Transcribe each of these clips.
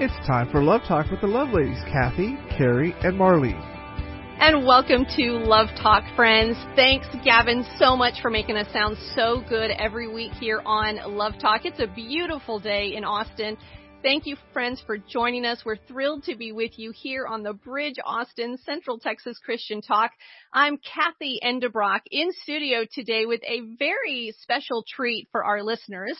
It's time for Love Talk with the Love Ladies, Kathy, Carrie, and Marlene. And welcome to Love Talk, friends. Thanks, Gavin, so much for making us sound so good every week here on Love Talk. It's a beautiful day in Austin. Thank you, friends, for joining us. We're thrilled to be with you here on the Bridge Austin Central Texas Christian Talk. I'm Kathy Endebrock in studio today with a very special treat for our listeners.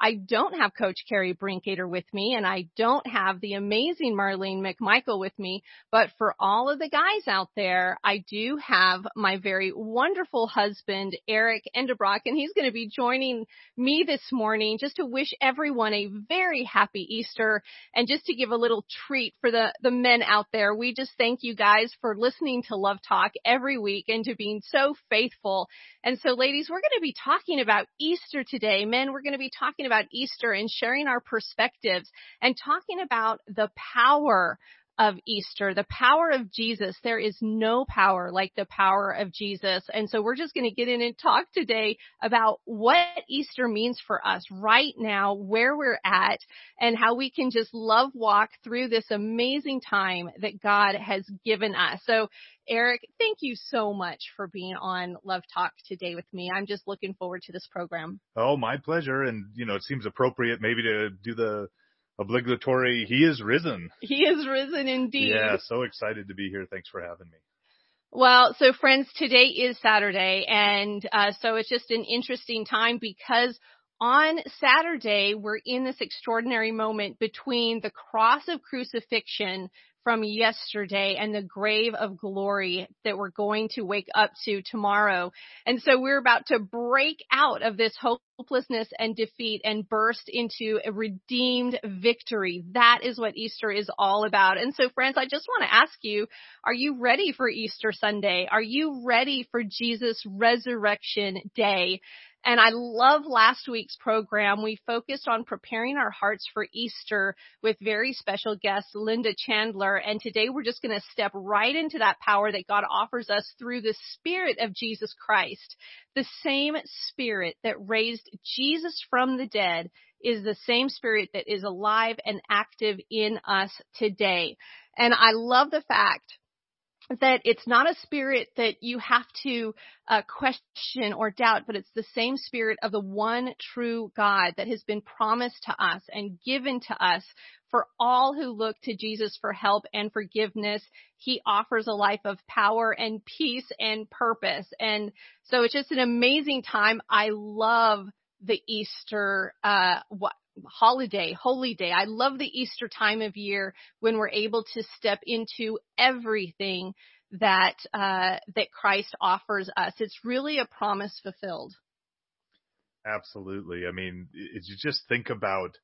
I don't have Coach Carrie Brinkater with me and I don't have the amazing Marlene McMichael with me, but for all of the guys out there, I do have my very wonderful husband, Eric Endebrock, and he's going to be joining me this morning just to wish everyone a very happy Easter and just to give a little treat for the, the men out there. We just thank you guys for listening to Love Talk every week and to being so faithful. And so ladies, we're going to be talking about Easter today. Men, we're going to be talking about Easter and sharing our perspectives and talking about the power of Easter, the power of Jesus. There is no power like the power of Jesus. And so we're just going to get in and talk today about what Easter means for us right now, where we're at, and how we can just love walk through this amazing time that God has given us. So Eric, thank you so much for being on Love Talk today with me. I'm just looking forward to this program. Oh, my pleasure. And, you know, it seems appropriate maybe to do the obligatory He is risen. He is risen indeed. Yeah, so excited to be here. Thanks for having me. Well, so friends, today is Saturday, and uh, so it's just an interesting time because on Saturday we're in this extraordinary moment between the cross of crucifixion from yesterday and the grave of glory that we're going to wake up to tomorrow. And so we're about to break out of this hopelessness and defeat and burst into a redeemed victory. That is what Easter is all about. And so friends, I just want to ask you, are you ready for Easter Sunday? Are you ready for Jesus resurrection day? And I love last week's program. We focused on preparing our hearts for Easter with very special guest Linda Chandler. And today we're just going to step right into that power that God offers us through the Spirit of Jesus Christ. The same Spirit that raised Jesus from the dead is the same Spirit that is alive and active in us today. And I love the fact that it's not a spirit that you have to uh, question or doubt, but it's the same spirit of the one true God that has been promised to us and given to us for all who look to Jesus for help and forgiveness. He offers a life of power and peace and purpose. And so it's just an amazing time. I love the Easter, uh, holiday, holy day. I love the Easter time of year when we're able to step into everything that uh, that Christ offers us. It's really a promise fulfilled. Absolutely. I mean, if you just think about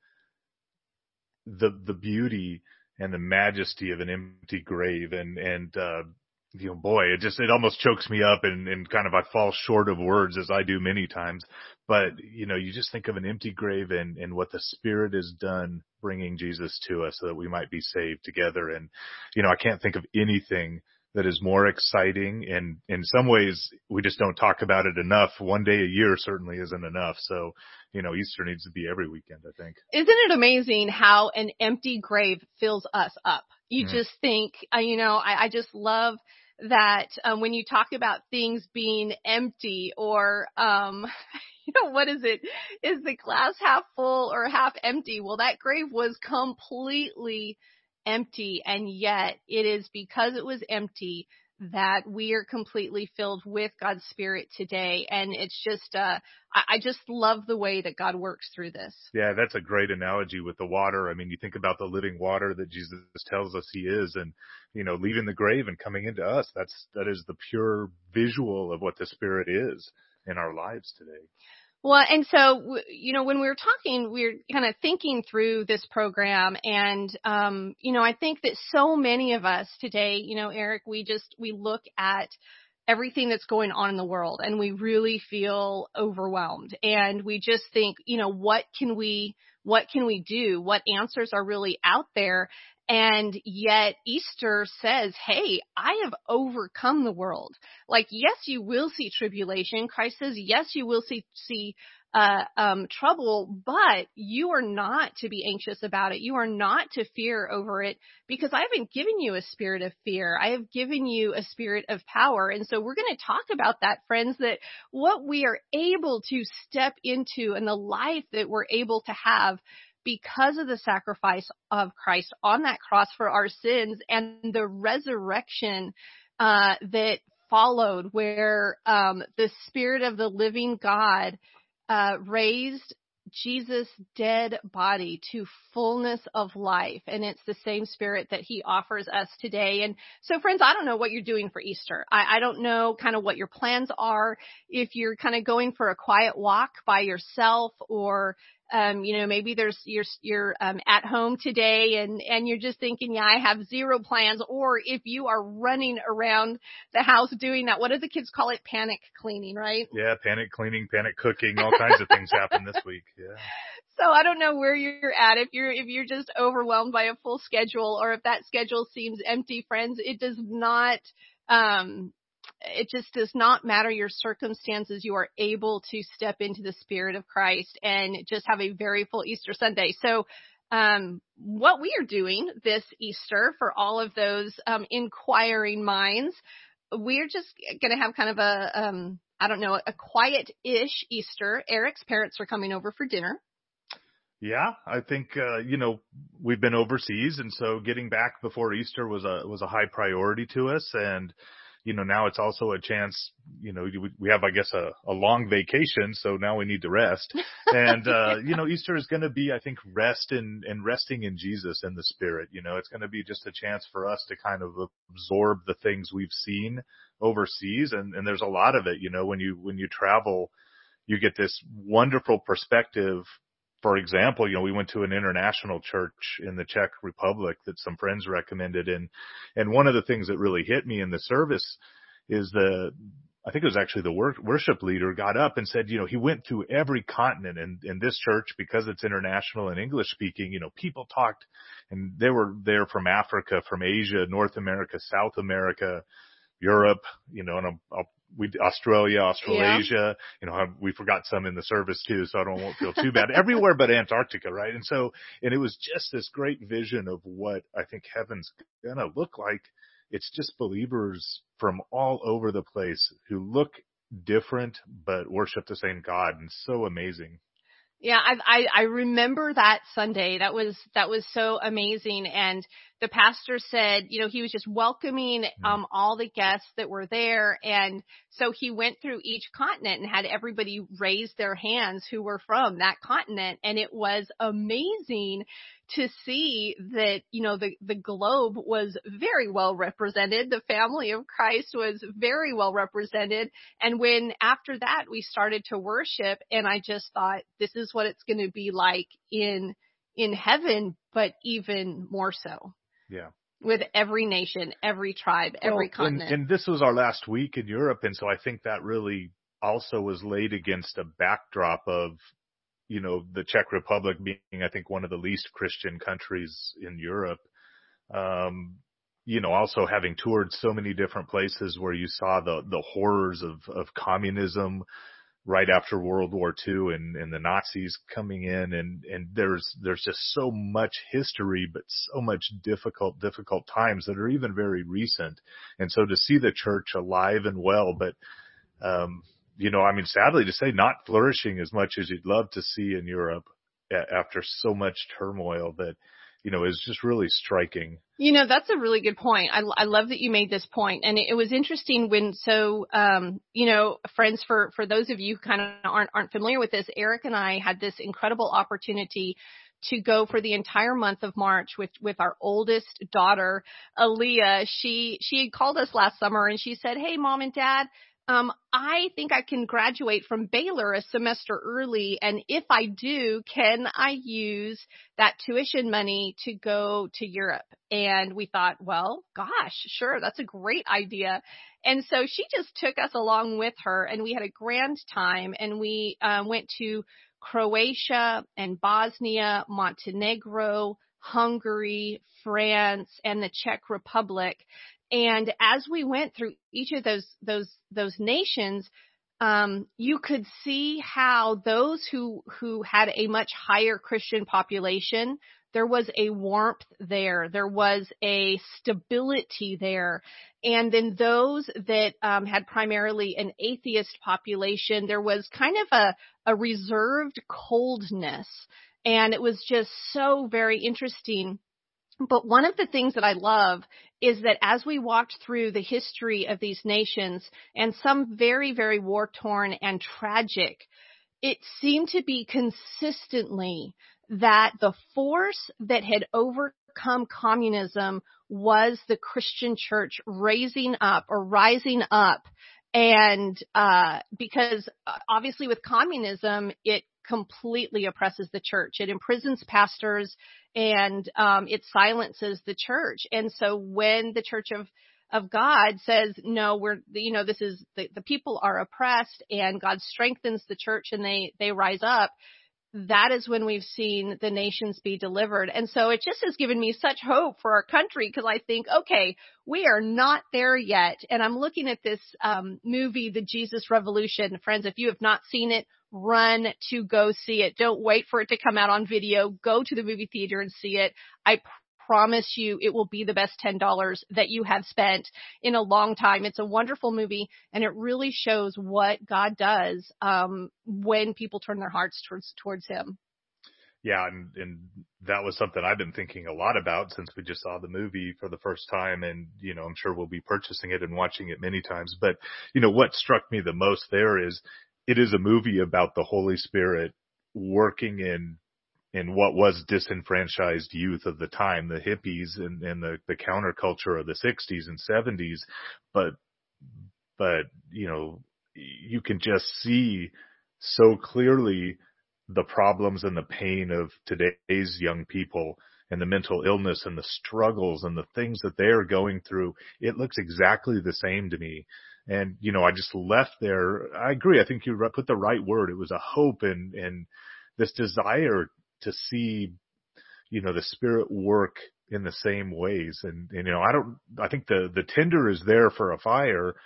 the the beauty and the majesty of an empty grave and and uh, you know, boy, it just, it almost chokes me up and, and kind of I fall short of words as I do many times. But, you know, you just think of an empty grave and, and what the Spirit has done bringing Jesus to us so that we might be saved together. And, you know, I can't think of anything that is more exciting. And in some ways, we just don't talk about it enough. One day a year certainly isn't enough. So, you know, Easter needs to be every weekend, I think. Isn't it amazing how an empty grave fills us up? You mm. just think, uh, you know, I, I just love that um, when you talk about things being empty or um you know what is it is the glass half full or half empty well that grave was completely empty and yet it is because it was empty that we are completely filled with God's Spirit today. And it's just, uh, I, just love the way that God works through this. Yeah, that's a great analogy with the water. I mean, you think about the living water that Jesus tells us he is and, you know, leaving the grave and coming into us. That's, that is the pure visual of what the Spirit is in our lives today. Well, and so, you know, when we were talking, we were kind of thinking through this program and, um, you know, I think that so many of us today, you know, Eric, we just, we look at everything that's going on in the world and we really feel overwhelmed and we just think, you know, what can we, what can we do? What answers are really out there? And yet Easter says, hey, I have overcome the world. Like, yes, you will see tribulation. Christ says, yes, you will see, see uh, um, trouble, but you are not to be anxious about it. You are not to fear over it because I haven't given you a spirit of fear. I have given you a spirit of power. And so we're going to talk about that, friends, that what we are able to step into and the life that we're able to have because of the sacrifice of Christ on that cross for our sins and the resurrection uh, that followed, where um, the Spirit of the living God uh, raised Jesus' dead body to fullness of life. And it's the same spirit that he offers us today. And so friends, I don't know what you're doing for Easter. I, I don't know kind of what your plans are. If you're kind of going for a quiet walk by yourself or um, you know, maybe there's you're you're um, at home today and and you're just thinking, yeah, I have zero plans. Or if you are running around the house doing that, what do the kids call it? Panic cleaning, right? Yeah, panic cleaning, panic cooking, all kinds of things happen this week. Yeah. So I don't know where you're at. If you're if you're just overwhelmed by a full schedule, or if that schedule seems empty, friends, it does not um it just does not matter your circumstances. You are able to step into the spirit of Christ and just have a very full Easter Sunday. So, um, what we are doing this Easter for all of those, um, inquiring minds, we're just going to have kind of a, um, I don't know, a quiet-ish Easter. Eric's parents are coming over for dinner. Yeah, I think uh, you know we've been overseas, and so getting back before Easter was a was a high priority to us. And you know, now it's also a chance, you know, we have, I guess, a, a long vacation. So now we need to rest. And, uh, you know, Easter is going to be, I think, rest and, and resting in Jesus and the Spirit. You know, it's going to be just a chance for us to kind of absorb the things we've seen overseas. And, and there's a lot of it, you know, when you, when you travel, you get this wonderful perspective for example, you know, we went to an international church in the Czech Republic that some friends recommended and, and one of the things that really hit me in the service is the, I think it was actually the wor- worship leader got up and said, you know, he went to every continent in, in this church because it's international and English speaking, you know, people talked and they were there from Africa, from Asia, North America, South America, Europe, you know, and I'll, I'll we Australia, Australasia, yeah. you know, um, we forgot some in the service too, so I don't won't feel too bad. Everywhere but Antarctica, right? And so, and it was just this great vision of what I think heaven's gonna look like. It's just believers from all over the place who look different but worship the same God, and so amazing. Yeah, I, I I remember that Sunday. That was that was so amazing, and the pastor said, you know, he was just welcoming um all the guests that were there and so he went through each continent and had everybody raise their hands who were from that continent and it was amazing to see that, you know, the the globe was very well represented. The family of Christ was very well represented and when after that we started to worship and I just thought this is what it's going to be like in in heaven, but even more so. Yeah. With every nation, every tribe, every well, continent. And, and this was our last week in Europe, and so I think that really also was laid against a backdrop of, you know, the Czech Republic being, I think, one of the least Christian countries in Europe. Um, you know, also having toured so many different places where you saw the the horrors of of communism, right after World War II and, and the Nazis coming in and, and there's, there's just so much history, but so much difficult, difficult times that are even very recent. And so to see the church alive and well, but, um, you know, I mean, sadly to say not flourishing as much as you'd love to see in Europe after so much turmoil that, you know, is just really striking. You know, that's a really good point. I, I love that you made this point. And it, it was interesting when, so, um, you know, friends, for, for those of you who kind of aren't, aren't familiar with this, Eric and I had this incredible opportunity to go for the entire month of March with with our oldest daughter, Aaliyah. She she had called us last summer and she said, "Hey, mom and dad, um, I think I can graduate from Baylor a semester early. And if I do, can I use that tuition money to go to Europe? And we thought, well, gosh, sure, that's a great idea. And so she just took us along with her and we had a grand time and we um, went to Croatia and Bosnia, Montenegro, Hungary, France, and the Czech Republic. And as we went through each of those those those nations, um, you could see how those who who had a much higher Christian population, there was a warmth there, there was a stability there, and then those that um, had primarily an atheist population, there was kind of a a reserved coldness, and it was just so very interesting. But one of the things that I love is that as we walked through the history of these nations and some very, very war torn and tragic, it seemed to be consistently that the force that had overcome communism was the Christian church raising up or rising up. And uh, because uh, obviously with communism it completely oppresses the church. It imprisons pastors and um, it silences the church. And so when the church of of God says, no, we're, you know, this is, the, the people are oppressed and God strengthens the church and they, they rise up that is when we've seen the nations be delivered. And so it just has given me such hope for our country because I think, okay, we are not there yet. And I'm looking at this um, movie, The Jesus Revolution. Friends, if you have not seen it, run to go see it. Don't wait for it to come out on video. Go to the movie theater and see it. I promise you it will be the best $10 that you have spent in a long time. It's a wonderful movie and it really shows what God does um, when people turn their hearts towards towards him. Yeah, and, and that was something I've been thinking a lot about since we just saw the movie for the first time. And, you know, I'm sure we'll be purchasing it and watching it many times. But, you know, what struck me the most there is it is a movie about the Holy Spirit working in in what was disenfranchised youth of the time, the hippies and, and the, the counterculture of the 60s and 70s. But, but, you know, you can just see so clearly the problems and the pain of today's young people and the mental illness and the struggles and the things that they are going through. It looks exactly the same to me. And, you know, I just left there. I agree. I think you put the right word. It was a hope and, and this desire to see, you know, the spirit work in the same ways. And, and, you know, I don't, I think the, the tinder is there for a fire.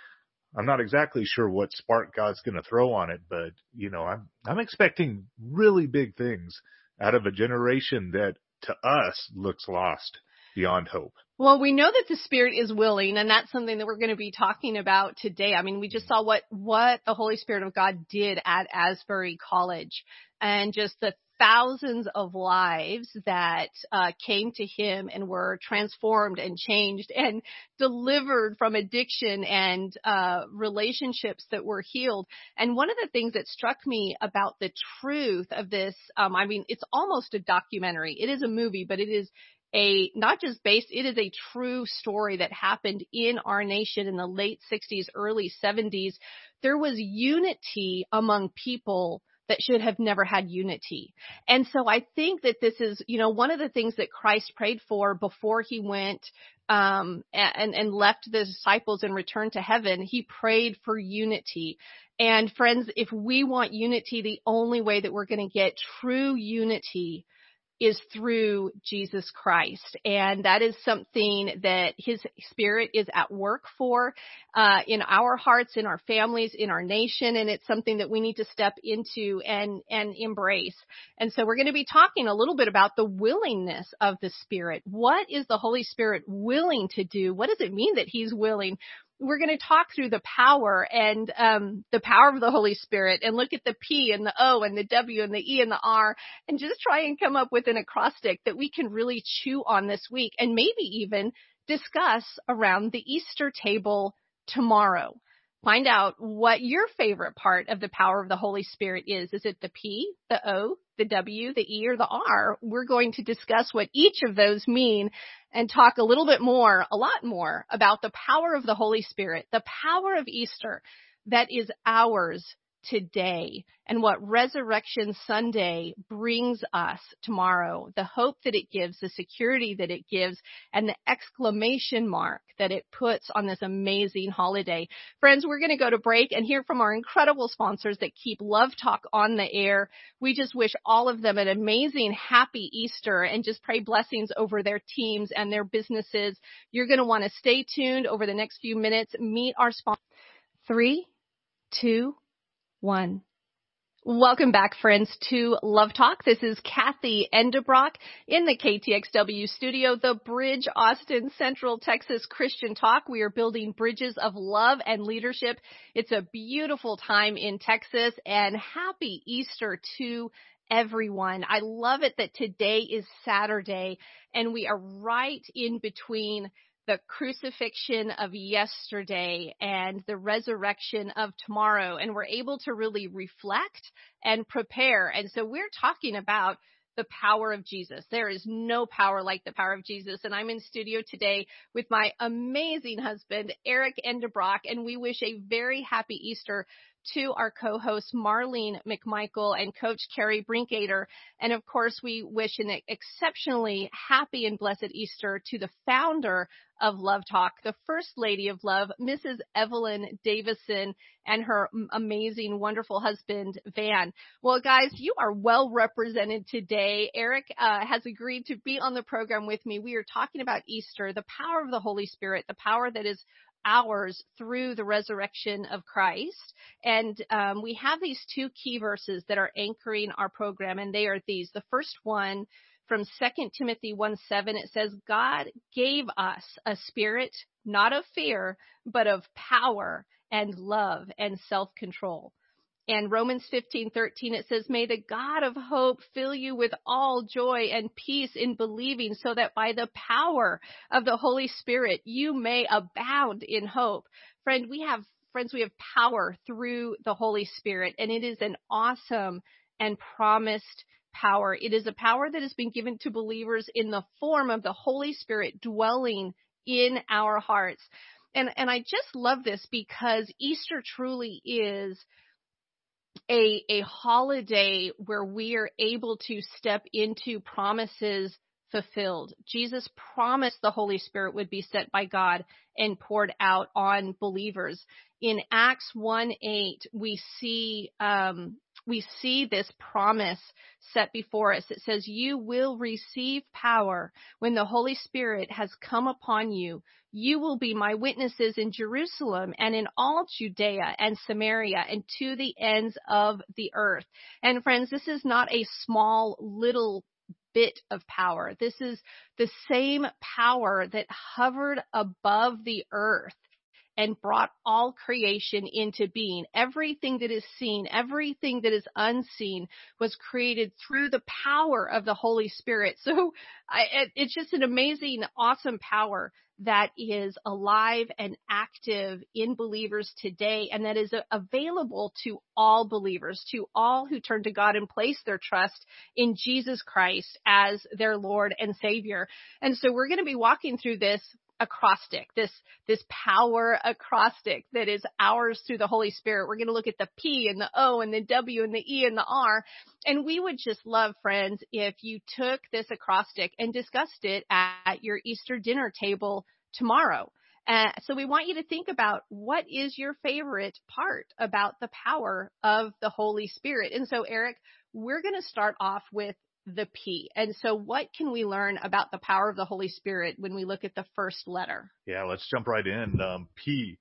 I'm not exactly sure what spark God's going to throw on it, but you know, I'm, I'm expecting really big things out of a generation that to us looks lost beyond hope. Well, we know that the spirit is willing and that's something that we're going to be talking about today. I mean, we just saw what, what the Holy Spirit of God did at Asbury College and just the thousands of lives that uh, came to him and were transformed and changed and delivered from addiction and uh, relationships that were healed. And one of the things that struck me about the truth of this, um, I mean, it's almost a documentary. It is a movie, but it is a not just based it is a true story that happened in our nation in the late 60s early 70s there was unity among people that should have never had unity. And so I think that this is, you know, one of the things that Christ prayed for before he went um, and, and left the disciples and returned to heaven, he prayed for unity. And friends, if we want unity, the only way that we're going to get true unity is through Jesus Christ. And that is something that his spirit is at work for, uh, in our hearts, in our families, in our nation. And it's something that we need to step into and, and embrace. And so we're going to be talking a little bit about the willingness of the spirit. What is the Holy Spirit willing to do? What does it mean that he's willing? We're going to talk through the power and um, the power of the Holy Spirit and look at the P and the O and the W and the E and the R and just try and come up with an acrostic that we can really chew on this week and maybe even discuss around the Easter table tomorrow. Find out what your favorite part of the power of the Holy Spirit is. Is it the P, the O, the W, the E, or the R? We're going to discuss what each of those mean and talk a little bit more, a lot more about the power of the Holy Spirit, the power of Easter that is ours today and what Resurrection Sunday brings us tomorrow, the hope that it gives, the security that it gives, and the exclamation mark that it puts on this amazing holiday. Friends, we're going to go to break and hear from our incredible sponsors that keep Love Talk on the air. We just wish all of them an amazing, happy Easter and just pray blessings over their teams and their businesses. You're going to want to stay tuned over the next few minutes. Meet our sponsor. Three, two, one. Welcome back, friends, to Love Talk. This is Kathy Endebrock in the KTXW studio, the Bridge Austin Central Texas Christian Talk. We are building bridges of love and leadership. It's a beautiful time in Texas and happy Easter to everyone. I love it that today is Saturday and we are right in between the crucifixion of yesterday and the resurrection of tomorrow. And we're able to really reflect and prepare. And so we're talking about the power of Jesus. There is no power like the power of Jesus. And I'm in studio today with my amazing husband, Eric Endebrock, and we wish a very happy Easter to our co-hosts Marlene McMichael and Coach Carrie Brinkader. And of course, we wish an exceptionally happy and blessed Easter to the founder of Love Talk, the First Lady of Love, Mrs. Evelyn Davison, and her amazing, wonderful husband, Van. Well, guys, you are well represented today. Eric uh, has agreed to be on the program with me. We are talking about Easter, the power of the Holy Spirit, the power that is ours through the resurrection of Christ. And um, we have these two key verses that are anchoring our program, and they are these. The first one from 2 Timothy 1 7, it says, God gave us a spirit not of fear, but of power and love and self control. And Romans 15:13 it says may the God of hope fill you with all joy and peace in believing so that by the power of the Holy Spirit you may abound in hope. Friend, we have friends we have power through the Holy Spirit and it is an awesome and promised power. It is a power that has been given to believers in the form of the Holy Spirit dwelling in our hearts. And and I just love this because Easter truly is a, a holiday where we are able to step into promises fulfilled. Jesus promised the Holy Spirit would be sent by God and poured out on believers. In Acts 1 8, we see um, we see this promise set before us. It says, You will receive power when the Holy Spirit has come upon you. You will be my witnesses in Jerusalem and in all Judea and Samaria and to the ends of the earth. And friends, this is not a small little bit of power. This is the same power that hovered above the earth and brought all creation into being. Everything that is seen, everything that is unseen was created through the power of the Holy Spirit. So I, it's just an amazing, awesome power that is alive and active in believers today and that is available to all believers, to all who turn to God and place their trust in Jesus Christ as their Lord and Savior. And so we're going to be walking through this acrostic, this, this power acrostic that is ours through the Holy Spirit. We're going to look at the P and the O and the W and the E and the R. And we would just love, friends, if you took this acrostic and discussed it at your Easter dinner table tomorrow. Uh, so we want you to think about what is your favorite part about the power of the Holy Spirit. And so, Eric, we're going to start off with the P. And so what can we learn about the power of the Holy Spirit when we look at the first letter? Yeah, let's jump right in. Um, P.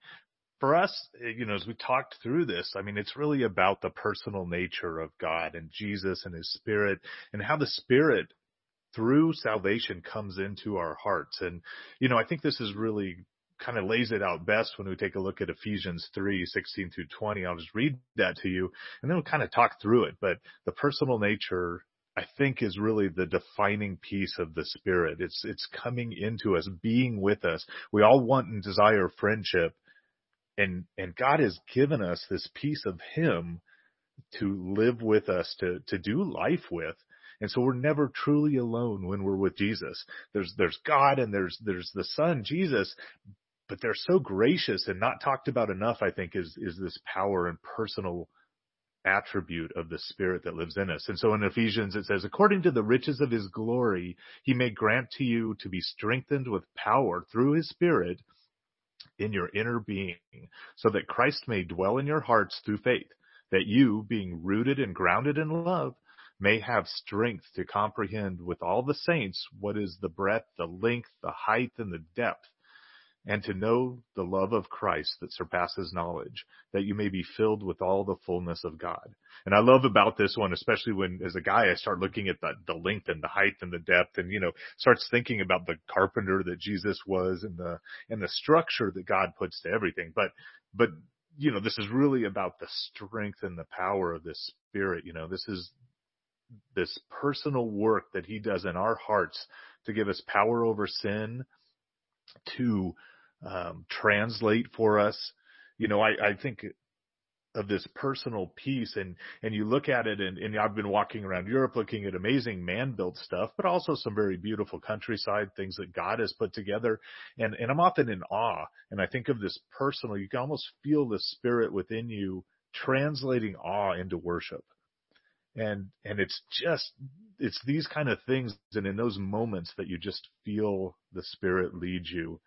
For us, you know, as we talked through this, I mean, it's really about the personal nature of God and Jesus and his spirit and how the spirit through salvation comes into our hearts. And, you know, I think this is really kind of lays it out best when we take a look at Ephesians 3, 16 through 20. I'll just read that to you and then we'll kind of talk through it. But the personal nature I think is really the defining piece of the spirit. It's, it's coming into us, being with us. We all want and desire friendship and, and God has given us this piece of him to live with us, to, to do life with. And so we're never truly alone when we're with Jesus. There's, there's God and there's, there's the son, Jesus, but they're so gracious and not talked about enough, I think, is, is this power and personal attribute of the spirit that lives in us. And so in Ephesians it says, according to the riches of his glory, he may grant to you to be strengthened with power through his spirit in your inner being, so that Christ may dwell in your hearts through faith, that you, being rooted and grounded in love, may have strength to comprehend with all the saints what is the breadth, the length, the height, and the depth, and to know the love of Christ that surpasses knowledge, that you may be filled with all the fullness of God. And I love about this one, especially when as a guy I start looking at the, the length and the height and the depth and, you know, starts thinking about the carpenter that Jesus was and the, and the structure that God puts to everything. But, but, you know, this is really about the strength and the power of this spirit. You know, this is this personal work that he does in our hearts to give us power over sin, to um, translate for us. You know, I, I think of this personal piece and, and you look at it and, and I've been walking around Europe looking at amazing man-built stuff, but also some very beautiful countryside things that God has put together. And, and I'm often in awe and I think of this personal, you can almost feel the spirit within you translating awe into worship. And, and it's just, it's these kind of things and in those moments that you just feel the spirit lead you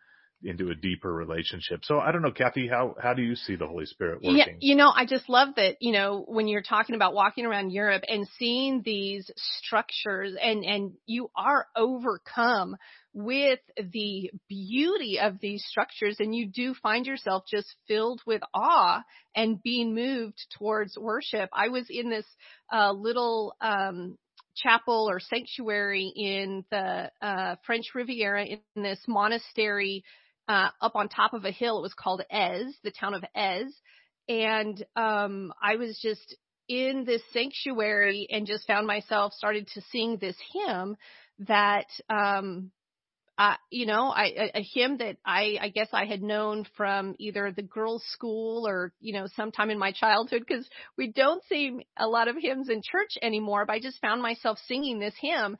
into a deeper relationship. So I don't know, Kathy, how, how do you see the Holy Spirit working? Yeah, you know, I just love that, you know, when you're talking about walking around Europe and seeing these structures and, and you are overcome with the beauty of these structures and you do find yourself just filled with awe and being moved towards worship. I was in this uh, little um, chapel or sanctuary in the uh, French Riviera in this monastery uh, up on top of a hill. It was called Èze, the town of Èze. And, um, I was just in this sanctuary and just found myself started to sing this hymn that, um, uh, you know, I, a, a hymn that I, I guess I had known from either the girls' school or, you know, sometime in my childhood because we don't sing a lot of hymns in church anymore, but I just found myself singing this hymn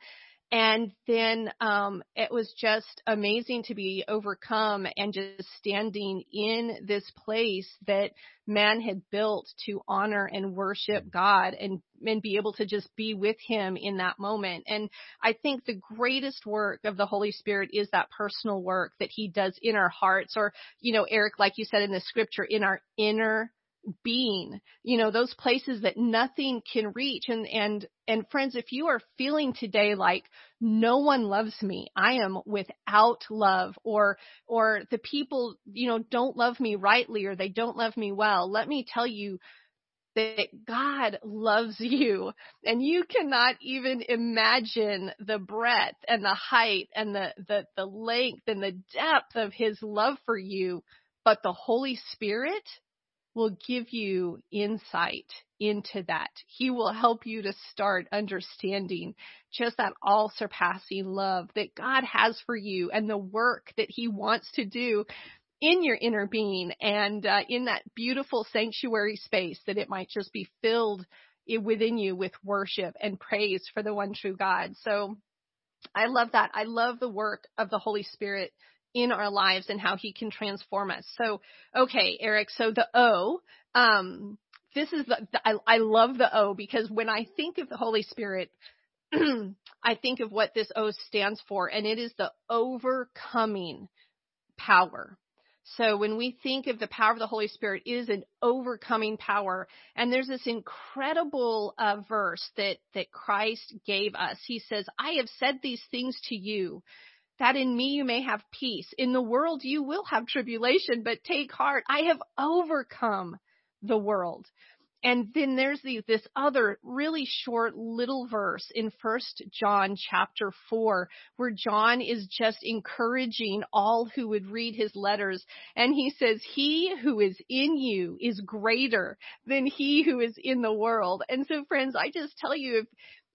and then um, it was just amazing to be overcome and just standing in this place that man had built to honor and worship God and and be able to just be with him in that moment. And I think the greatest work of the Holy Spirit is that personal work that he does in our hearts or you know Eric like you said in the scripture in our inner being, you know, those places that nothing can reach. And, and, and friends, if you are feeling today like no one loves me, I am without love or, or the people, you know, don't love me rightly or they don't love me well, let me tell you that God loves you and you cannot even imagine the breadth and the height and the, the, the length and the depth of his love for you. But the Holy Spirit, will give you insight into that. He will help you to start understanding just that all surpassing love that God has for you and the work that he wants to do in your inner being and uh, in that beautiful sanctuary space that it might just be filled within you with worship and praise for the one true God. So I love that. I love the work of the Holy Spirit in our lives and how he can transform us. So, okay, Eric, so the O, um, this is the, the I, I love the O because when I think of the Holy Spirit, I think of what this O stands for, and it is the overcoming power. So when we think of the power of the Holy Spirit, it is an overcoming power. And there's this incredible uh, verse that, that Christ gave us. He says, I have said these things to you that in me you may have peace. In the world you will have tribulation, but take heart. I have overcome the world. And then there's the, this other really short little verse in first John chapter four, where John is just encouraging all who would read his letters. And he says, he who is in you is greater than he who is in the world. And so friends, I just tell you, if,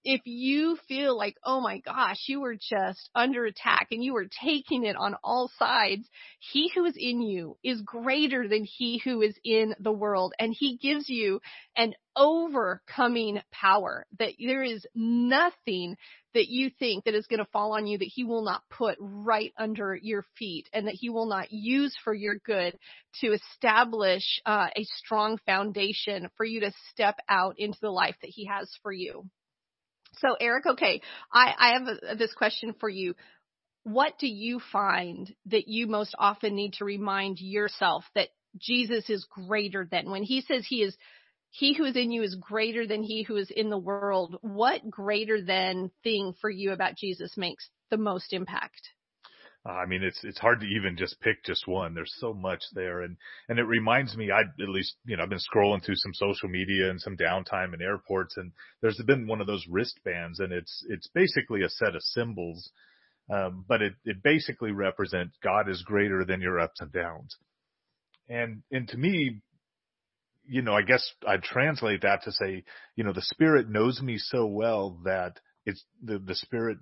if you feel like, oh my gosh, you were just under attack and you were taking it on all sides, he who is in you is greater than he who is in the world. And he gives you an overcoming power that there is nothing that you think that is going to fall on you that he will not put right under your feet and that he will not use for your good to establish uh, a strong foundation for you to step out into the life that he has for you. So Eric, okay, I, I have a, this question for you. What do you find that you most often need to remind yourself that Jesus is greater than when he says he is he who is in you is greater than he who is in the world. What greater than thing for you about Jesus makes the most impact? Uh, I mean, it's it's hard to even just pick just one. There's so much there, and and it reminds me. I at least you know I've been scrolling through some social media and some downtime in airports, and there's been one of those wristbands, and it's it's basically a set of symbols, um, but it it basically represents God is greater than your ups and downs, and and to me, you know, I guess I'd translate that to say, you know, the Spirit knows me so well that it's the, the Spirit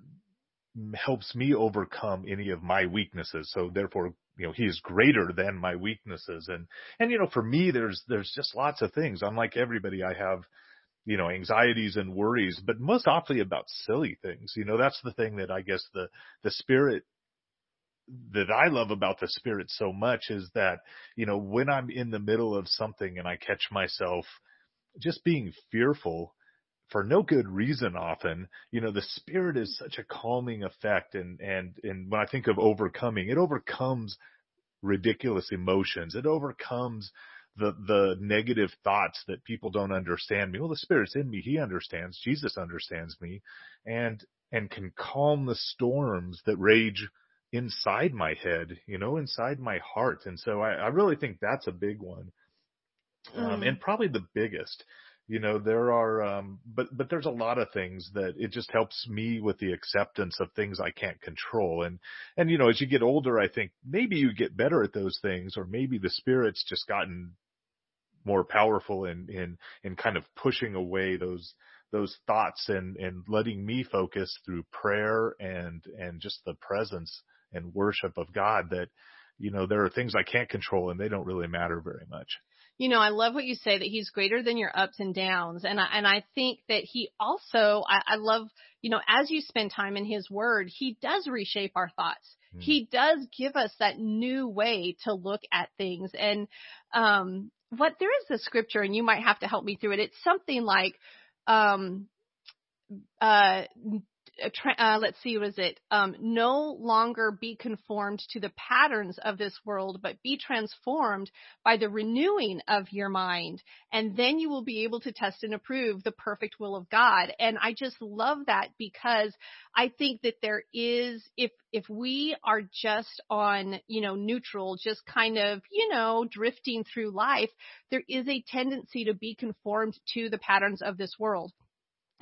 helps me overcome any of my weaknesses. So therefore, you know, he is greater than my weaknesses. And, and, you know, for me, there's, there's just lots of things. Unlike everybody, I have, you know, anxieties and worries, but most often about silly things. You know, that's the thing that I guess the, the Spirit that I love about the spirit so much is that, you know, when I'm in the middle of something and I catch myself just being fearful for no good reason often, you know, the spirit is such a calming effect. And, and, and when I think of overcoming, it overcomes ridiculous emotions. It overcomes the, the negative thoughts that people don't understand me. Well, the spirit's in me. He understands. Jesus understands me and, and can calm the storms that rage inside my head, you know, inside my heart. And so I, I really think that's a big one. Um, mm. and probably the biggest, you know, there are, um, but, but there's a lot of things that it just helps me with the acceptance of things I can't control. And, and, you know, as you get older, I think maybe you get better at those things or maybe the spirit's just gotten more powerful in, in, in kind of pushing away those, those thoughts and, and letting me focus through prayer and, and just the presence and worship of God that, you know, there are things I can't control and they don't really matter very much. You know, I love what you say that he's greater than your ups and downs. And I, and I think that he also, I, I love, you know, as you spend time in his word, he does reshape our thoughts. Mm. He does give us that new way to look at things. And, um, what there is a scripture and you might have to help me through it. It's something like, um, uh, uh, let's see, was it um, no longer be conformed to the patterns of this world, but be transformed by the renewing of your mind, and then you will be able to test and approve the perfect will of God. And I just love that because I think that there is, if if we are just on, you know, neutral, just kind of, you know, drifting through life, there is a tendency to be conformed to the patterns of this world.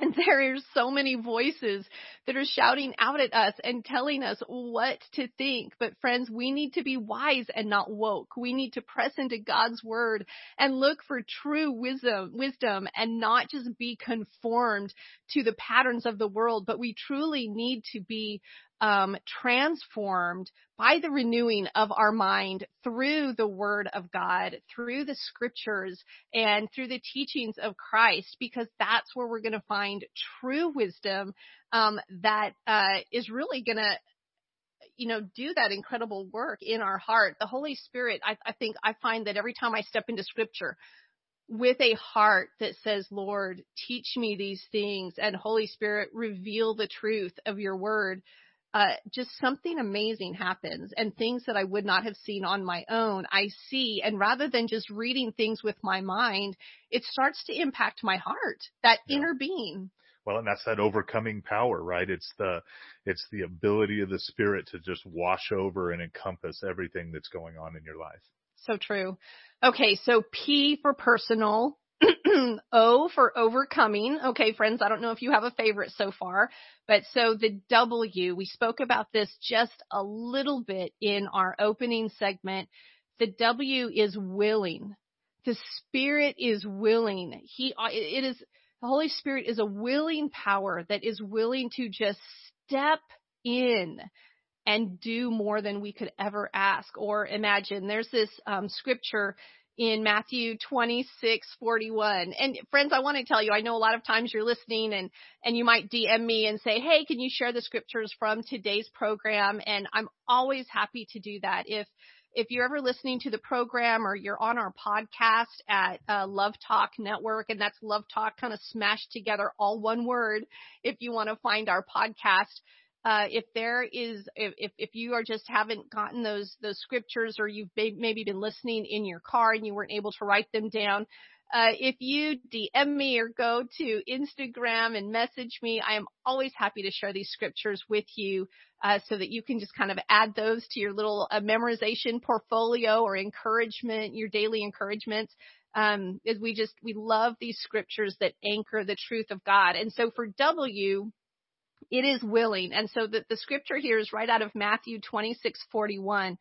And there are so many voices that are shouting out at us and telling us what to think. But friends, we need to be wise and not woke. We need to press into God's word and look for true wisdom, wisdom and not just be conformed to the patterns of the world, but we truly need to be um, transformed by the renewing of our mind through the word of God, through the scriptures and through the teachings of Christ, because that's where we're going to find true wisdom, um, that, uh, is really going to, you know, do that incredible work in our heart. The Holy Spirit, I, I think I find that every time I step into scripture, with a heart that says, Lord, teach me these things and Holy Spirit, reveal the truth of your word uh, just something amazing happens and things that I would not have seen on my own, I see. And rather than just reading things with my mind, it starts to impact my heart, that yeah. inner being. Well, and that's that overcoming power, right? It's the, it's the ability of the spirit to just wash over and encompass everything that's going on in your life. So true. Okay. So P for personal, o for overcoming. Okay, friends, I don't know if you have a favorite so far, but so the W, we spoke about this just a little bit in our opening segment. The W is willing. The spirit is willing. He, it is, The Holy Spirit is a willing power that is willing to just step in and do more than we could ever ask or imagine. There's this um, scripture in Matthew 26, 41. And friends, I want to tell you, I know a lot of times you're listening and, and you might DM me and say, Hey, can you share the scriptures from today's program? And I'm always happy to do that. If, if you're ever listening to the program or you're on our podcast at uh, Love Talk Network, and that's Love Talk kind of smashed together, all one word, if you want to find our podcast, uh, if there is, if, if you are just haven't gotten those, those scriptures or you've maybe been listening in your car and you weren't able to write them down, uh, if you DM me or go to Instagram and message me, I am always happy to share these scriptures with you, uh, so that you can just kind of add those to your little uh, memorization portfolio or encouragement, your daily encouragements. Um, is we just, we love these scriptures that anchor the truth of God. And so for W, it is willing. And so the, the scripture here is right out of Matthew 26, 41.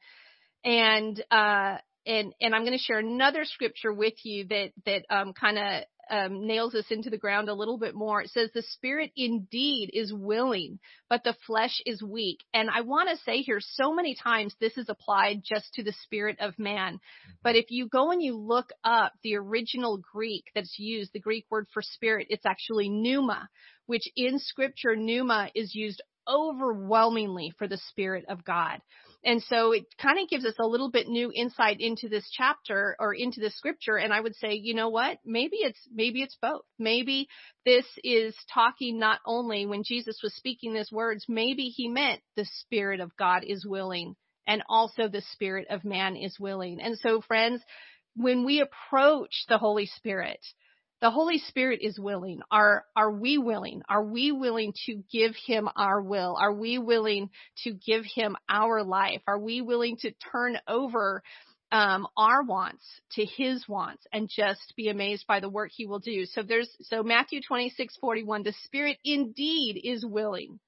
And, uh, and, and I'm going to share another scripture with you that, that, um, kind of, um, nails us into the ground a little bit more. It says the spirit indeed is willing, but the flesh is weak. And I want to say here so many times this is applied just to the spirit of man. But if you go and you look up the original Greek that's used, the Greek word for spirit, it's actually pneuma, which in scripture, pneuma is used overwhelmingly for the Spirit of God. And so it kind of gives us a little bit new insight into this chapter or into the scripture. And I would say, you know what? Maybe it's, maybe it's both. Maybe this is talking not only when Jesus was speaking these words, maybe he meant the Spirit of God is willing and also the Spirit of man is willing. And so friends, when we approach the Holy Spirit, the Holy Spirit is willing. Are, are we willing? Are we willing to give him our will? Are we willing to give him our life? Are we willing to turn over um, our wants to his wants and just be amazed by the work he will do. So there's, so Matthew 26, 41, the spirit indeed is willing,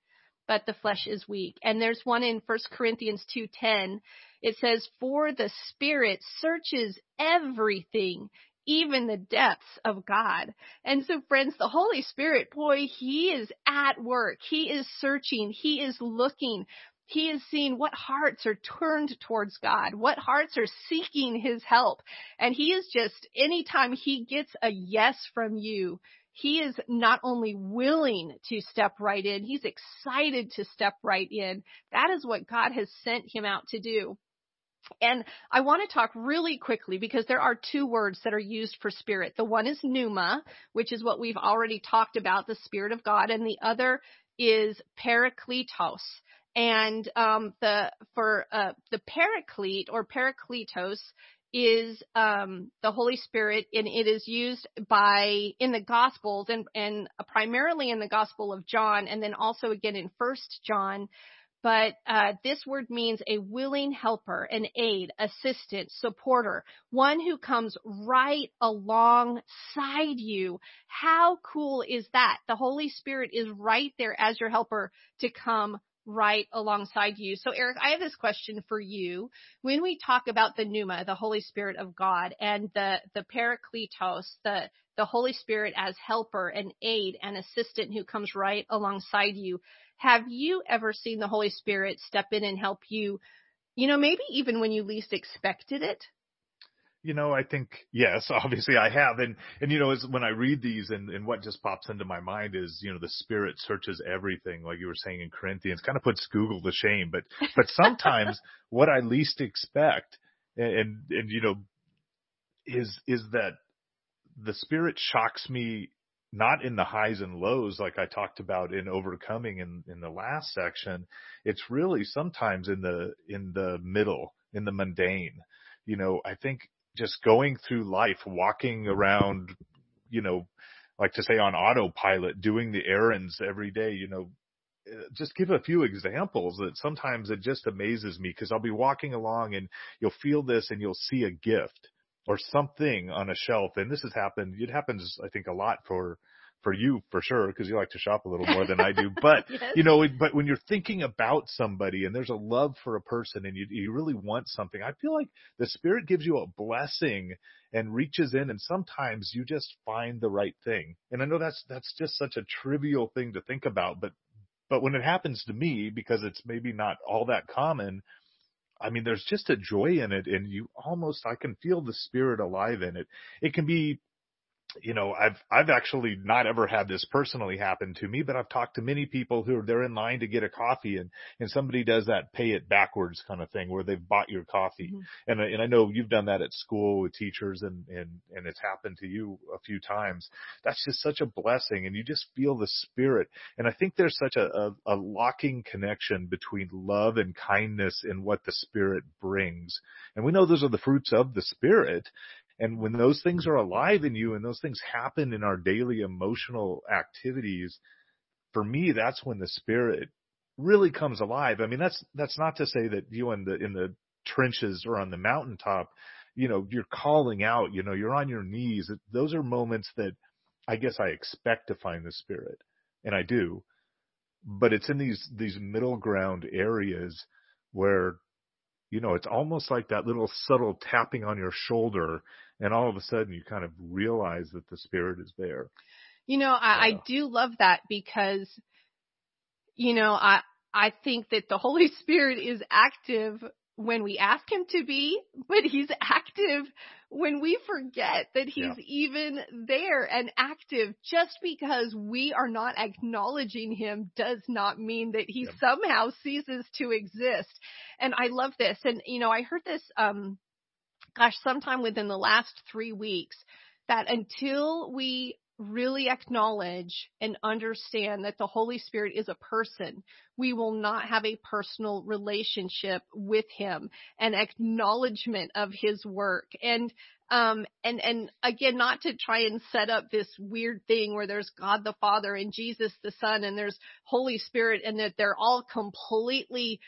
but the flesh is weak. And there's one in 1 Corinthians 2:10. It says, "For the spirit searches everything, even the depths of God. And so friends, the Holy Spirit, boy, He is at work. He is searching. He is looking. He is seeing what hearts are turned towards God, what hearts are seeking His help. And He is just, anytime He gets a yes from you, he is not only willing to step right in, he's excited to step right in. That is what God has sent him out to do. And I want to talk really quickly because there are two words that are used for spirit. The one is pneuma, which is what we've already talked about, the spirit of God, and the other is parakletos. And um, the for uh, the paraclete or parakletos is um, the Holy Spirit, and it is used by in the Gospels and and primarily in the Gospel of John, and then also again in First John but uh, this word means a willing helper, an aid, assistant, supporter, one who comes right alongside you. How cool is that? The Holy Spirit is right there as your helper to come right alongside you. So Eric, I have this question for you. When we talk about the pneuma, the Holy Spirit of God, and the, the parakletos, the, the Holy Spirit as helper and aid and assistant who comes right alongside you, have you ever seen the Holy Spirit step in and help you, you know, maybe even when you least expected it? You know, I think yes, obviously I have, and and you know, as when I read these, and and what just pops into my mind is, you know, the Spirit searches everything, like you were saying in Corinthians, kind of puts Google to shame. But but sometimes what I least expect, and, and and you know, is is that the Spirit shocks me not in the highs and lows like I talked about in overcoming in, in the last section. It's really sometimes in the, in the middle, in the mundane. You know, I think just going through life, walking around, you know, like to say on autopilot, doing the errands every day, you know, eh, just give a few examples that sometimes it just amazes me because I'll be walking along and you'll feel this and you'll see a gift or something on a shelf. And this has happened. It happens, I think, a lot for for you for sure because you like to shop a little more than I do. But Yes. you know, but when you're thinking about somebody and there's a love for a person and you you really want something, I feel like the Spirit gives you a blessing and reaches in and sometimes you just find the right thing. And I know that's that's just such a trivial thing to think about, but but when it happens to me because it's maybe not all that common, I mean, there's just a joy in it and you almost, I can feel the spirit alive in it. It can be, you know, I've, I've actually not ever had this personally happen to me, but I've talked to many people who are, they're in line to get a coffee and, and somebody does that pay it backwards kind of thing where they've bought your coffee. Mhm. And, I- and I know you've done that at school with teachers and, and, and it's happened to you a few times. That's just such a blessing and you just feel the spirit. And I think there's such a, a, a locking connection between love and kindness and what the spirit brings. And we know those are the fruits of the spirit. And when those things are alive in you and those things happen in our daily emotional activities, for me, that's when the spirit really comes alive. I mean, that's, that's not to say that you in the, in the trenches or on the mountaintop, you know, you're calling out, you know, you're on your knees. Those are moments that I guess I expect to find the spirit and I do, but it's in these, these middle ground areas where you know, it's almost like that little subtle tapping on your shoulder, and all of a sudden you kind of realize that the spirit is there. You know, I, Yeah. I do love that because, you know, I, I think that the Holy Spirit is active when we ask him to be, but he's active when we forget that he's Yeah. even there and active. Just because we are not acknowledging him does not mean that he Yep. somehow ceases to exist. And I love this. And, you know, I heard this, um, gosh, sometime within the last three weeks that until we really acknowledge and understand that the Holy Spirit is a person, we will not have a personal relationship with him and acknowledgement of his work. And um and and again not to try and set up this weird thing where there's God the Father and Jesus the Son and there's Holy Spirit and that they're all completely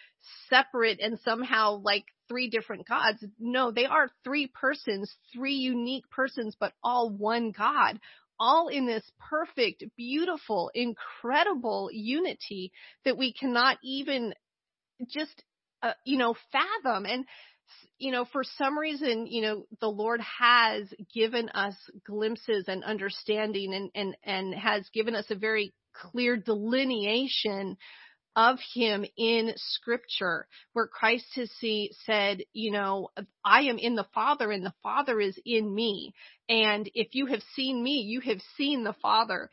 separate and somehow like three different gods. No, they are three persons, three unique persons, but all one God. All in this perfect, beautiful, incredible unity that we cannot even just, uh, you know, fathom. And, you know, for some reason, you know, the Lord has given us glimpses and understanding and, and, and has given us a very clear delineation of him in scripture where Christ has see, said, you know, I am in the Father and the Father is in me. And if you have seen me, you have seen the Father.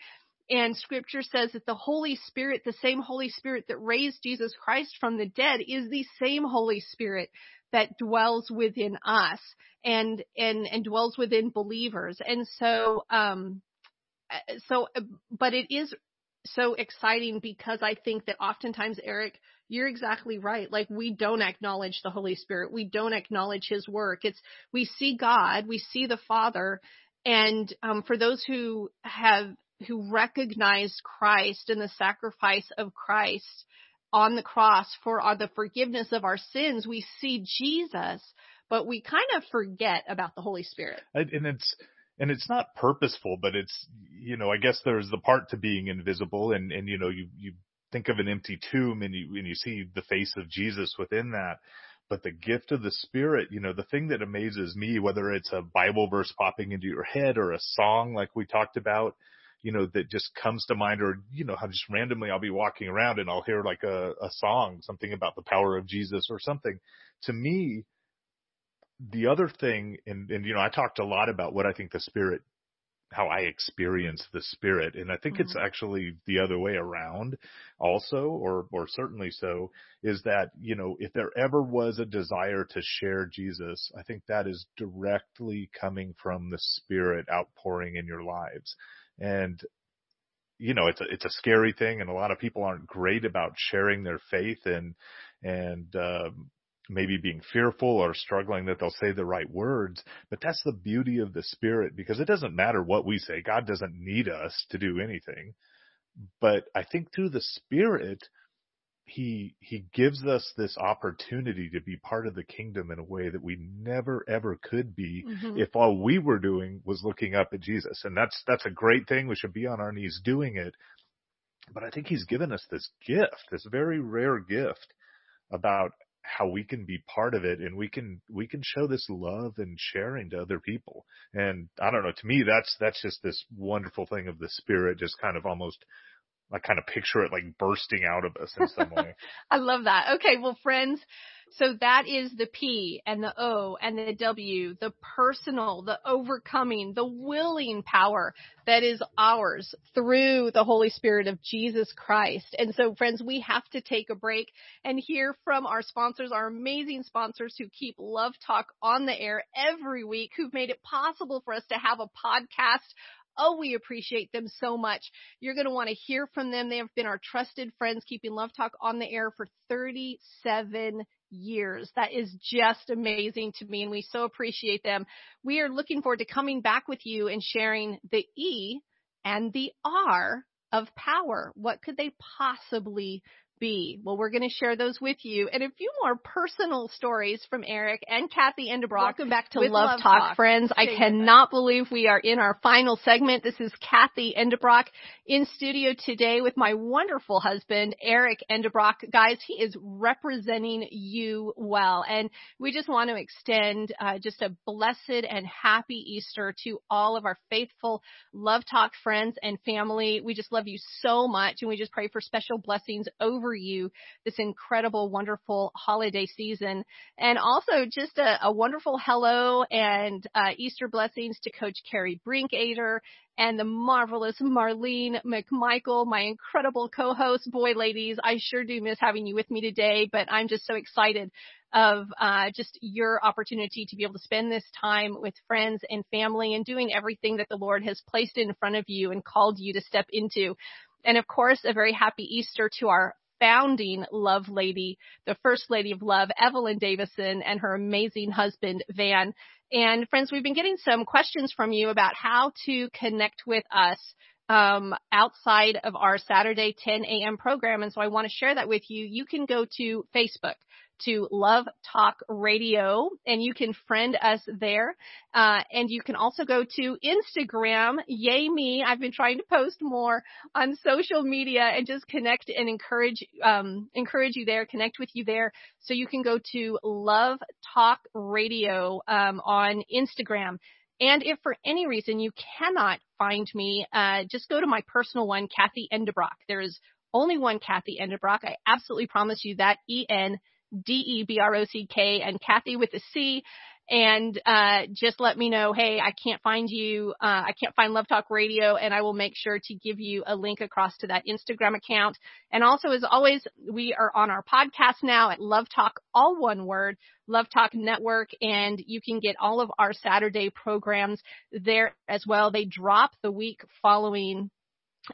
And scripture says that the Holy Spirit, the same Holy Spirit that raised Jesus Christ from the dead is the same Holy Spirit that dwells within us and, and, and dwells within believers. And so, um, uh, so, uh, but it is so exciting because I think that oftentimes, Eric, you're exactly right. Like we don't acknowledge the Holy Spirit. We don't acknowledge his work. It's, we see God, we see the Father. And, um, for those who have, who recognize Christ and the sacrifice of Christ on the cross for uh, the forgiveness of our sins, we see Jesus, but we kind of forget about the Holy Spirit. And and it's, and it's not purposeful, but it's, you know, I guess there's the part to being invisible and, and, you know, you, you think of an empty tomb and you, and you see the face of Jesus within that. But the gift of the Spirit, you know, the thing that amazes me, whether it's a Bible verse popping into your head or a song like we talked about, you know, that just comes to mind or, you know, how just randomly I'll be walking around and I'll hear like a, a song, something about the power of Jesus or something. To me, the other thing, and, and, you know, I talked a lot about what I think the Spirit, how I experience the Spirit. And I think it's Mhm. actually the other way around also, or, or certainly so, is that, you know, if there ever was a desire to share Jesus, I think that is directly coming from the Spirit outpouring in your lives. And, you know, it's a, it's a scary thing and a lot of people aren't great about sharing their faith and, and, um, maybe being fearful or struggling that they'll say the right words. But that's the beauty of the spirit because it doesn't matter what we say. God doesn't need us to do anything. But I think through the spirit, he he gives us this opportunity to be part of the kingdom in a way that we never ever could be Mhm. if all we were doing was looking up at Jesus. And that's that's a great thing. We should be on our knees doing it. But I think he's given us this gift, this very rare gift about how we can be part of it and we can we can show this love and sharing to other people. And I don't know, to me that's that's just this wonderful thing of the spirit just kind of almost I kind of picture it like bursting out of us in some way. I love that. Okay, well, friends, so that is the P and the O and the W, the personal, the overcoming, the willing power that is ours through the Holy Spirit of Jesus Christ. And so, friends, we have to take a break and hear from our sponsors, our amazing sponsors who keep Love Talk on the air every week, who've made it possible for us to have a podcast Oh, we appreciate them so much. You're going to want to hear from them. They have been our trusted friends keeping Love Talk on the air for 37 years. That is just amazing to me and we so appreciate them. We are looking forward to coming back with you and sharing the E and the R of power. What could they possibly be? Well, we're going to share those with you and a few more personal stories from Eric and Kathy Endebrock. Welcome back to Love Love Talk. Talk, friends. I Stay with cannot believe we are in our final segment. This is Kathy Endebrock in studio today with my wonderful husband, Eric Endebrock. Guys, he is representing you well. And we just want to extend uh, just a blessed and happy Easter to all of our faithful Love Talk friends and family. We just love you so much and we just pray for special blessings over you this incredible, wonderful holiday season. And also just a, a wonderful hello and uh, Easter blessings to Coach Carrie Brinkader and the marvelous Marlene McMichael, my incredible co-host. Boy, ladies, I sure do miss having you with me today, but I'm just so excited of uh, just your opportunity to be able to spend this time with friends and family and doing everything that the Lord has placed in front of you and called you to step into. And of course, a very happy Easter to our founding love lady, the first lady of love, Evelyn Davison, and her amazing husband, Van. And friends, we've been getting some questions from you about how to connect with us um, outside of our Saturday 10 a.m. program. And so I want to share that with you. You can go to Facebook to Love Talk Radio and you can friend us there. Uh, and you can also go to Instagram. Yay me. I've been trying to post more on social media and just connect and encourage, um, encourage you there, connect with you there. So you can go to Love Talk Radio, um, on Instagram. And if for any reason you cannot find me, uh, just go to my personal one, Kathy Endebrock. There is only one Kathy Endebrock. I absolutely promise you that. E N D E B R O C K and Kathy with a C. And uh, just let me know, hey, I can't find you, uh, I can't find Love Talk Radio, and I will make sure to give you a link across to that Instagram account. And also, as always, we are on our podcast now at Love Talk, all one word, Love Talk Network, and you can get all of our Saturday programs there as well. They drop the week following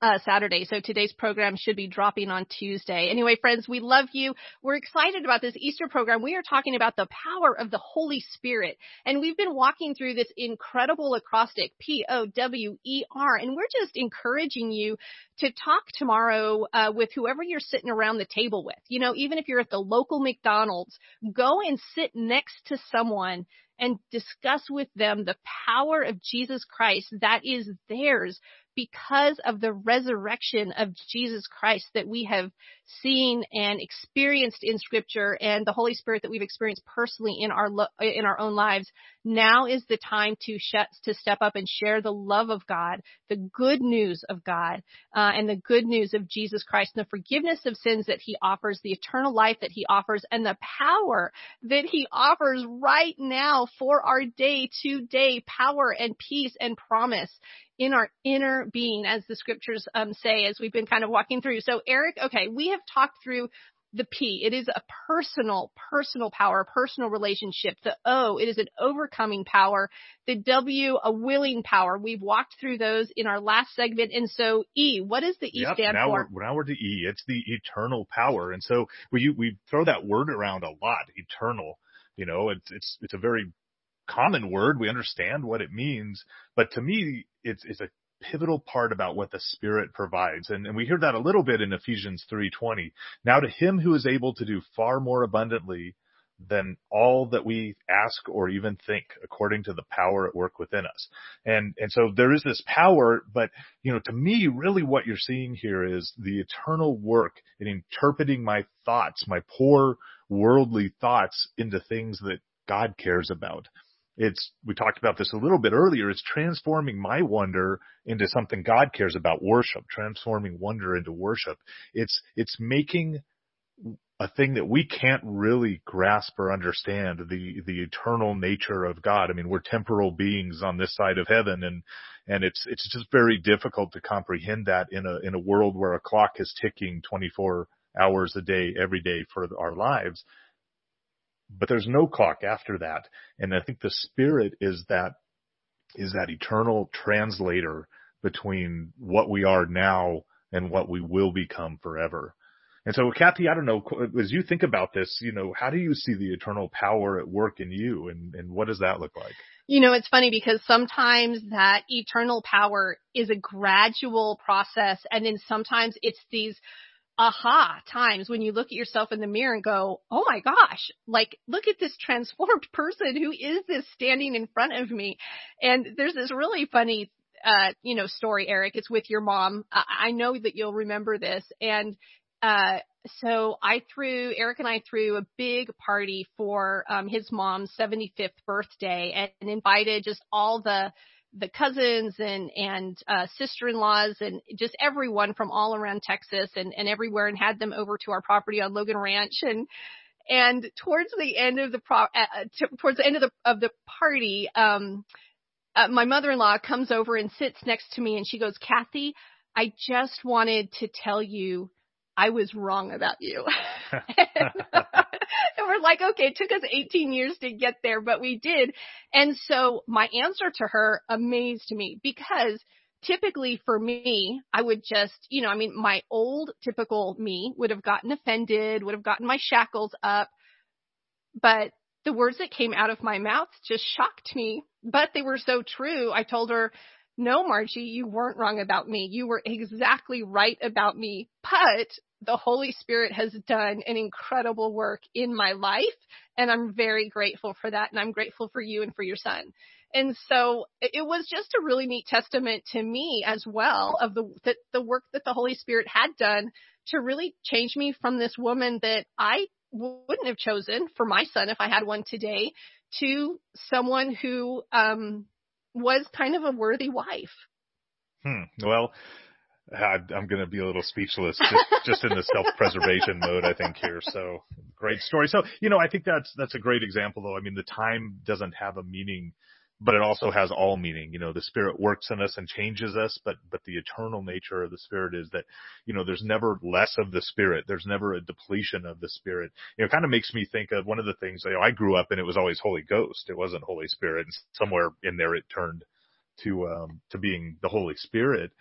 uh, Saturday. So today's program should be dropping on Tuesday. Anyway, friends, we love you. We're excited about this Easter program. We are talking about the power of the Holy Spirit. And we've been walking through this incredible acrostic, P-O-W-E-R. And we're just encouraging you to talk tomorrow uh, with whoever you're sitting around the table with. You know, even if you're at the local McDonald's, go and sit next to someone and discuss with them the power of Jesus Christ that is theirs because of the resurrection of Jesus Christ that we have seen and experienced in scripture and the Holy Spirit that we've experienced personally in our lo- in our own lives. Now is the time to sh- to step up and share the love of God, the good news of God, uh, and the good news of Jesus Christ and the forgiveness of sins that he offers, the eternal life that he offers, and the power that he offers right now for our day to day power and peace and promise in our inner being, as the scriptures um, say, as we've been kind of walking through. So, Eric, okay, we have talked through the P. It is a personal, personal power, a personal relationship. The O, it is an overcoming power. The W, a willing power. We've walked through those in our last segment. And so E, what does the E yep, stand now for? We're, now we're to E. It's the eternal power. And so we, we throw that word around a lot, eternal. You know, it's, it's, it's a very common word. We understand what it means, but to me, it's, it's a pivotal part about what the Spirit provides. And, and we hear that a little bit in Ephesians 3.20. Now to him who is able to do far more abundantly than all that we ask or even think according to the power at work within us. And, and so there is this power, but, you know, to me, really what you're seeing here is the eternal work in interpreting my thoughts, my poor worldly thoughts into things that God cares about. It's, we talked about this a little bit earlier. It's transforming my wonder into something God cares about, worship, transforming wonder into worship. It's, it's making a thing that we can't really grasp or understand the the eternal nature of God. I mean, we're temporal beings on this side of heaven and and it's it's just very difficult to comprehend that in a in a world where a clock is ticking 24 hours a day every day for our lives. But there's no clock after that. And I think the spirit is that is that eternal translator between what we are now and what we will become forever. And so, Kathy, I don't know, as you think about this, you know, how do you see the eternal power at work in you and, and what does that look like? You know, it's funny because sometimes that eternal power is a gradual process and then sometimes it's these aha times when you look at yourself in the mirror and go, Oh my gosh, like look at this transformed person. Who is this standing in front of me? And there's this really funny uh, you know, story, Eric. It's with your mom. I, I know that you'll remember this. And uh, so I threw, Eric and I threw a big party for, um, his mom's 75th birthday and, and invited just all the, the cousins and, and, uh, sister-in-laws and just everyone from all around Texas and, and everywhere and had them over to our property on Logan Ranch. And, and towards the end of the pro, uh, uh t- towards the end of the, of the party, um, uh, my mother-in-law comes over and sits next to me and she goes, Kathy, I just wanted to tell you I was wrong about you. and, we're like, okay, it took us 18 years to get there, but we did. And so my answer to her amazed me because typically for me, I would just, you know, I mean, my old typical me would have gotten offended, would have gotten my shackles up, but the words that came out of my mouth just shocked me, but they were so true. I told her, no, Margie, you weren't wrong about me. You were exactly right about me, but the Holy Spirit has done an incredible work in my life. And I'm very grateful for that. And I'm grateful for you and for your son. And so it was just a really neat testament to me as well of the, that the work that the Holy Spirit had done to really change me from this woman that I wouldn't have chosen for my son if I had one today to someone who, um, was kind of a worthy wife. Hmm. Well, I'm going to be a little speechless just, just in the self-preservation mode, I think here. So great story. So, you know, I think that's, that's a great example though. I mean, the time doesn't have a meaning, but it also has all meaning. You know, the spirit works in us and changes us, but, but the eternal nature of the spirit is that, you know, there's never less of the spirit. There's never a depletion of the spirit. You know, it kind of makes me think of one of the things, you know, I grew up and it was always Holy Ghost. It wasn't Holy Spirit. And somewhere in there it turned to, um, to being the Holy Spirit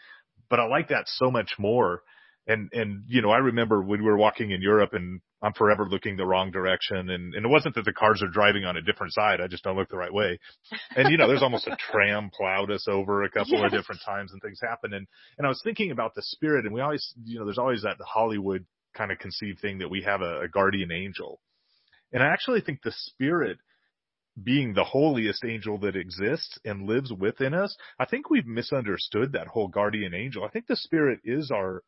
but I like that so much more. And, and, you know, I remember when we were walking in Europe and I'm forever looking the wrong direction. And, and it wasn't that the cars are driving on a different side. I just don't look the right way. And, you know, there's almost a tram plowed us over a couple yes. of different times and things happen. And, and I was thinking about the spirit and we always, you know, there's always that Hollywood kind of conceived thing that we have a, a guardian angel. And I actually think the spirit being the holiest angel that exists and lives within us, I think we've misunderstood that whole guardian angel. I think the spirit is our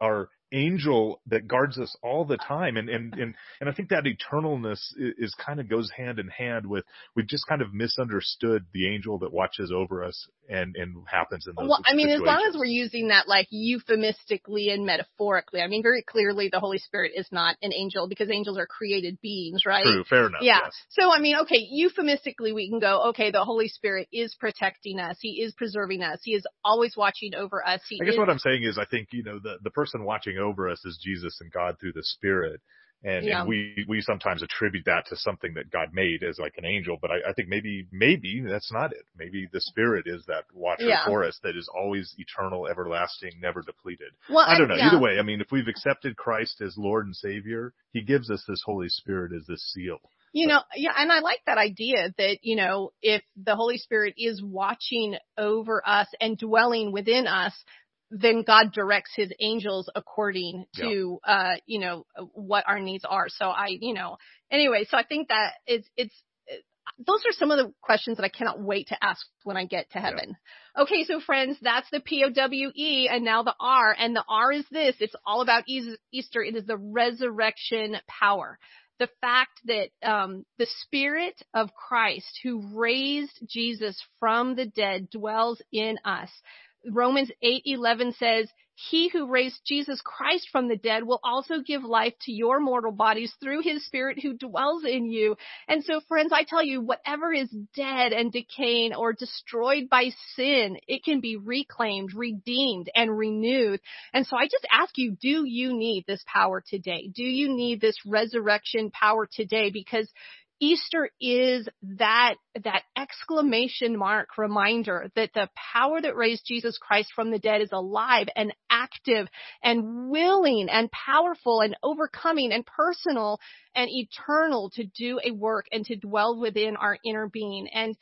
our angel that guards us all the time. And, and, and, and I think that eternalness is, is, kind of goes hand in hand with, we've just kind of misunderstood the angel that watches over us and, and happens in those Well, I mean, situations. as long as we're using that like euphemistically and metaphorically, I mean, very clearly the Holy Spirit is not an angel because angels are created beings, right? True, fair enough. Yeah. Yes. So, I mean, okay, euphemistically we can go, okay, the Holy Spirit is protecting us. He is preserving us. He is always watching over us. He I guess is, what I'm saying is I think, you know, the, the person watching over us is Jesus and God through the Spirit. And, yeah. and we, we sometimes attribute that to something that God made as like an angel, but I, I think maybe, maybe that's not it. Maybe the Spirit is that watcher yeah. for us that is always eternal, everlasting, never depleted. Well, I don't know. Yeah. Either way, I mean, if we've accepted Christ as Lord and Savior, He gives us this Holy Spirit as this seal. You know, yeah, and I like that idea that, you know, if the Holy Spirit is watching over us and dwelling within us, then God directs his angels according to, yeah. uh, you know, what our needs are. So I, you know, anyway, so I think that it's, it's, those are some of the questions that I cannot wait to ask when I get to heaven. Yeah. Okay, so friends, that's the P-O-W-E and now the R. And the R is this. It's all about Easter. It is the resurrection power. The fact that um, the Spirit of Christ who raised Jesus from the dead dwells in us. Romans 8:11 says, he who raised Jesus Christ from the dead will also give life to your mortal bodies through his spirit who dwells in you. And so friends, I tell you, whatever is dead and decaying or destroyed by sin, it can be reclaimed, redeemed, and renewed. And so I just ask you, do you need this power today? Do you need this resurrection power today? Because Easter is that, that exclamation mark reminder that the power that raised Jesus Christ from the dead is alive and active and willing and powerful and overcoming and personal and eternal to do a work and to dwell within our inner being. And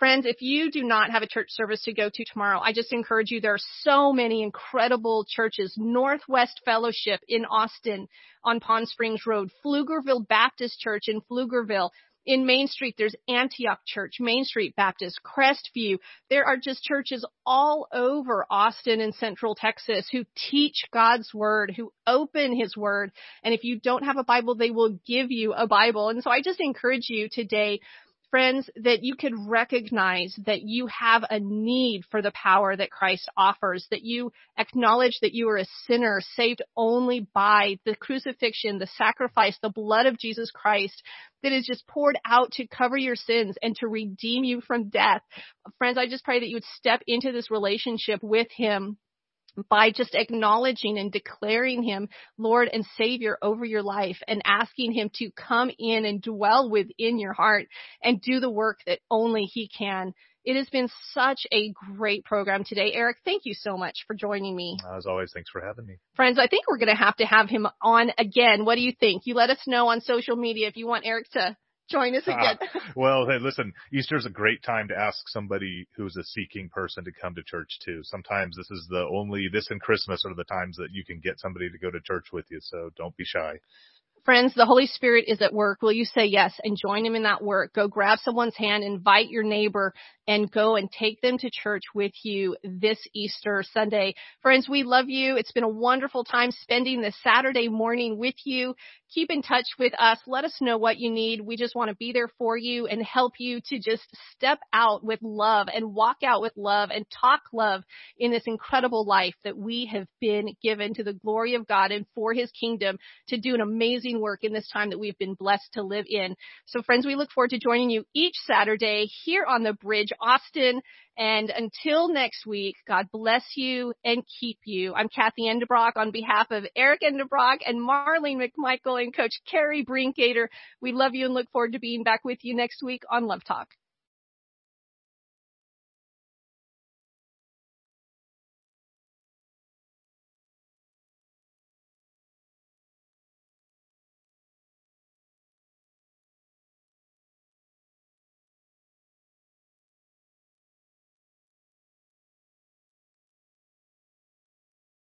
Friends, if you do not have a church service to go to tomorrow, I just encourage you. There are so many incredible churches. Northwest Fellowship in Austin on Pond Springs Road, Pflugerville Baptist Church in Pflugerville. In Main Street, there's Antioch Church, Main Street Baptist, Crestview. There are just churches all over Austin and Central Texas who teach God's Word, who open His Word. And if you don't have a Bible, they will give you a Bible. And so I just encourage you today friends, that you could recognize that you have a need for the power that Christ offers, that you acknowledge that you are a sinner saved only by the crucifixion, the sacrifice, the blood of Jesus Christ that is just poured out to cover your sins and to redeem you from death. Friends, I just pray that you would step into this relationship with Him by just acknowledging and declaring him Lord and Savior over your life and asking him to come in and dwell within your heart and do the work that only he can. It has been such a great program today. Eric, thank you so much for joining me. As always, thanks for having me. Friends, I think we're going to have to have him on again. What do you think? You let us know on social media if you want Eric to join us again. Uh, well, hey, listen, Easter's a great time to ask somebody who's a seeking person to come to church too. Sometimes this is the only, this and Christmas are the times that you can get somebody to go to church with you. So don't be shy. Friends, the Holy Spirit is at work. Will you say yes and join him in that work? Go grab someone's hand, invite your neighbor, and go and take them to church with you this Easter Sunday. Friends, we love you. It's been a wonderful time spending this Saturday morning with you. Keep in touch with us. Let us know what you need. We just want to be there for you and help you to just step out with love and walk out with love and talk love in this incredible life that we have been given to the glory of God and for his kingdom to do an amazing work in this time that we've been blessed to live in. So friends, we look forward to joining you each Saturday here on the bridge Austin. And until next week, God bless you and keep you. I'm Kathy Endebrock on behalf of Eric Endebrock and Marlene McMichael and Coach Carrie Brinkater. We love you and look forward to being back with you next week on Love Talk.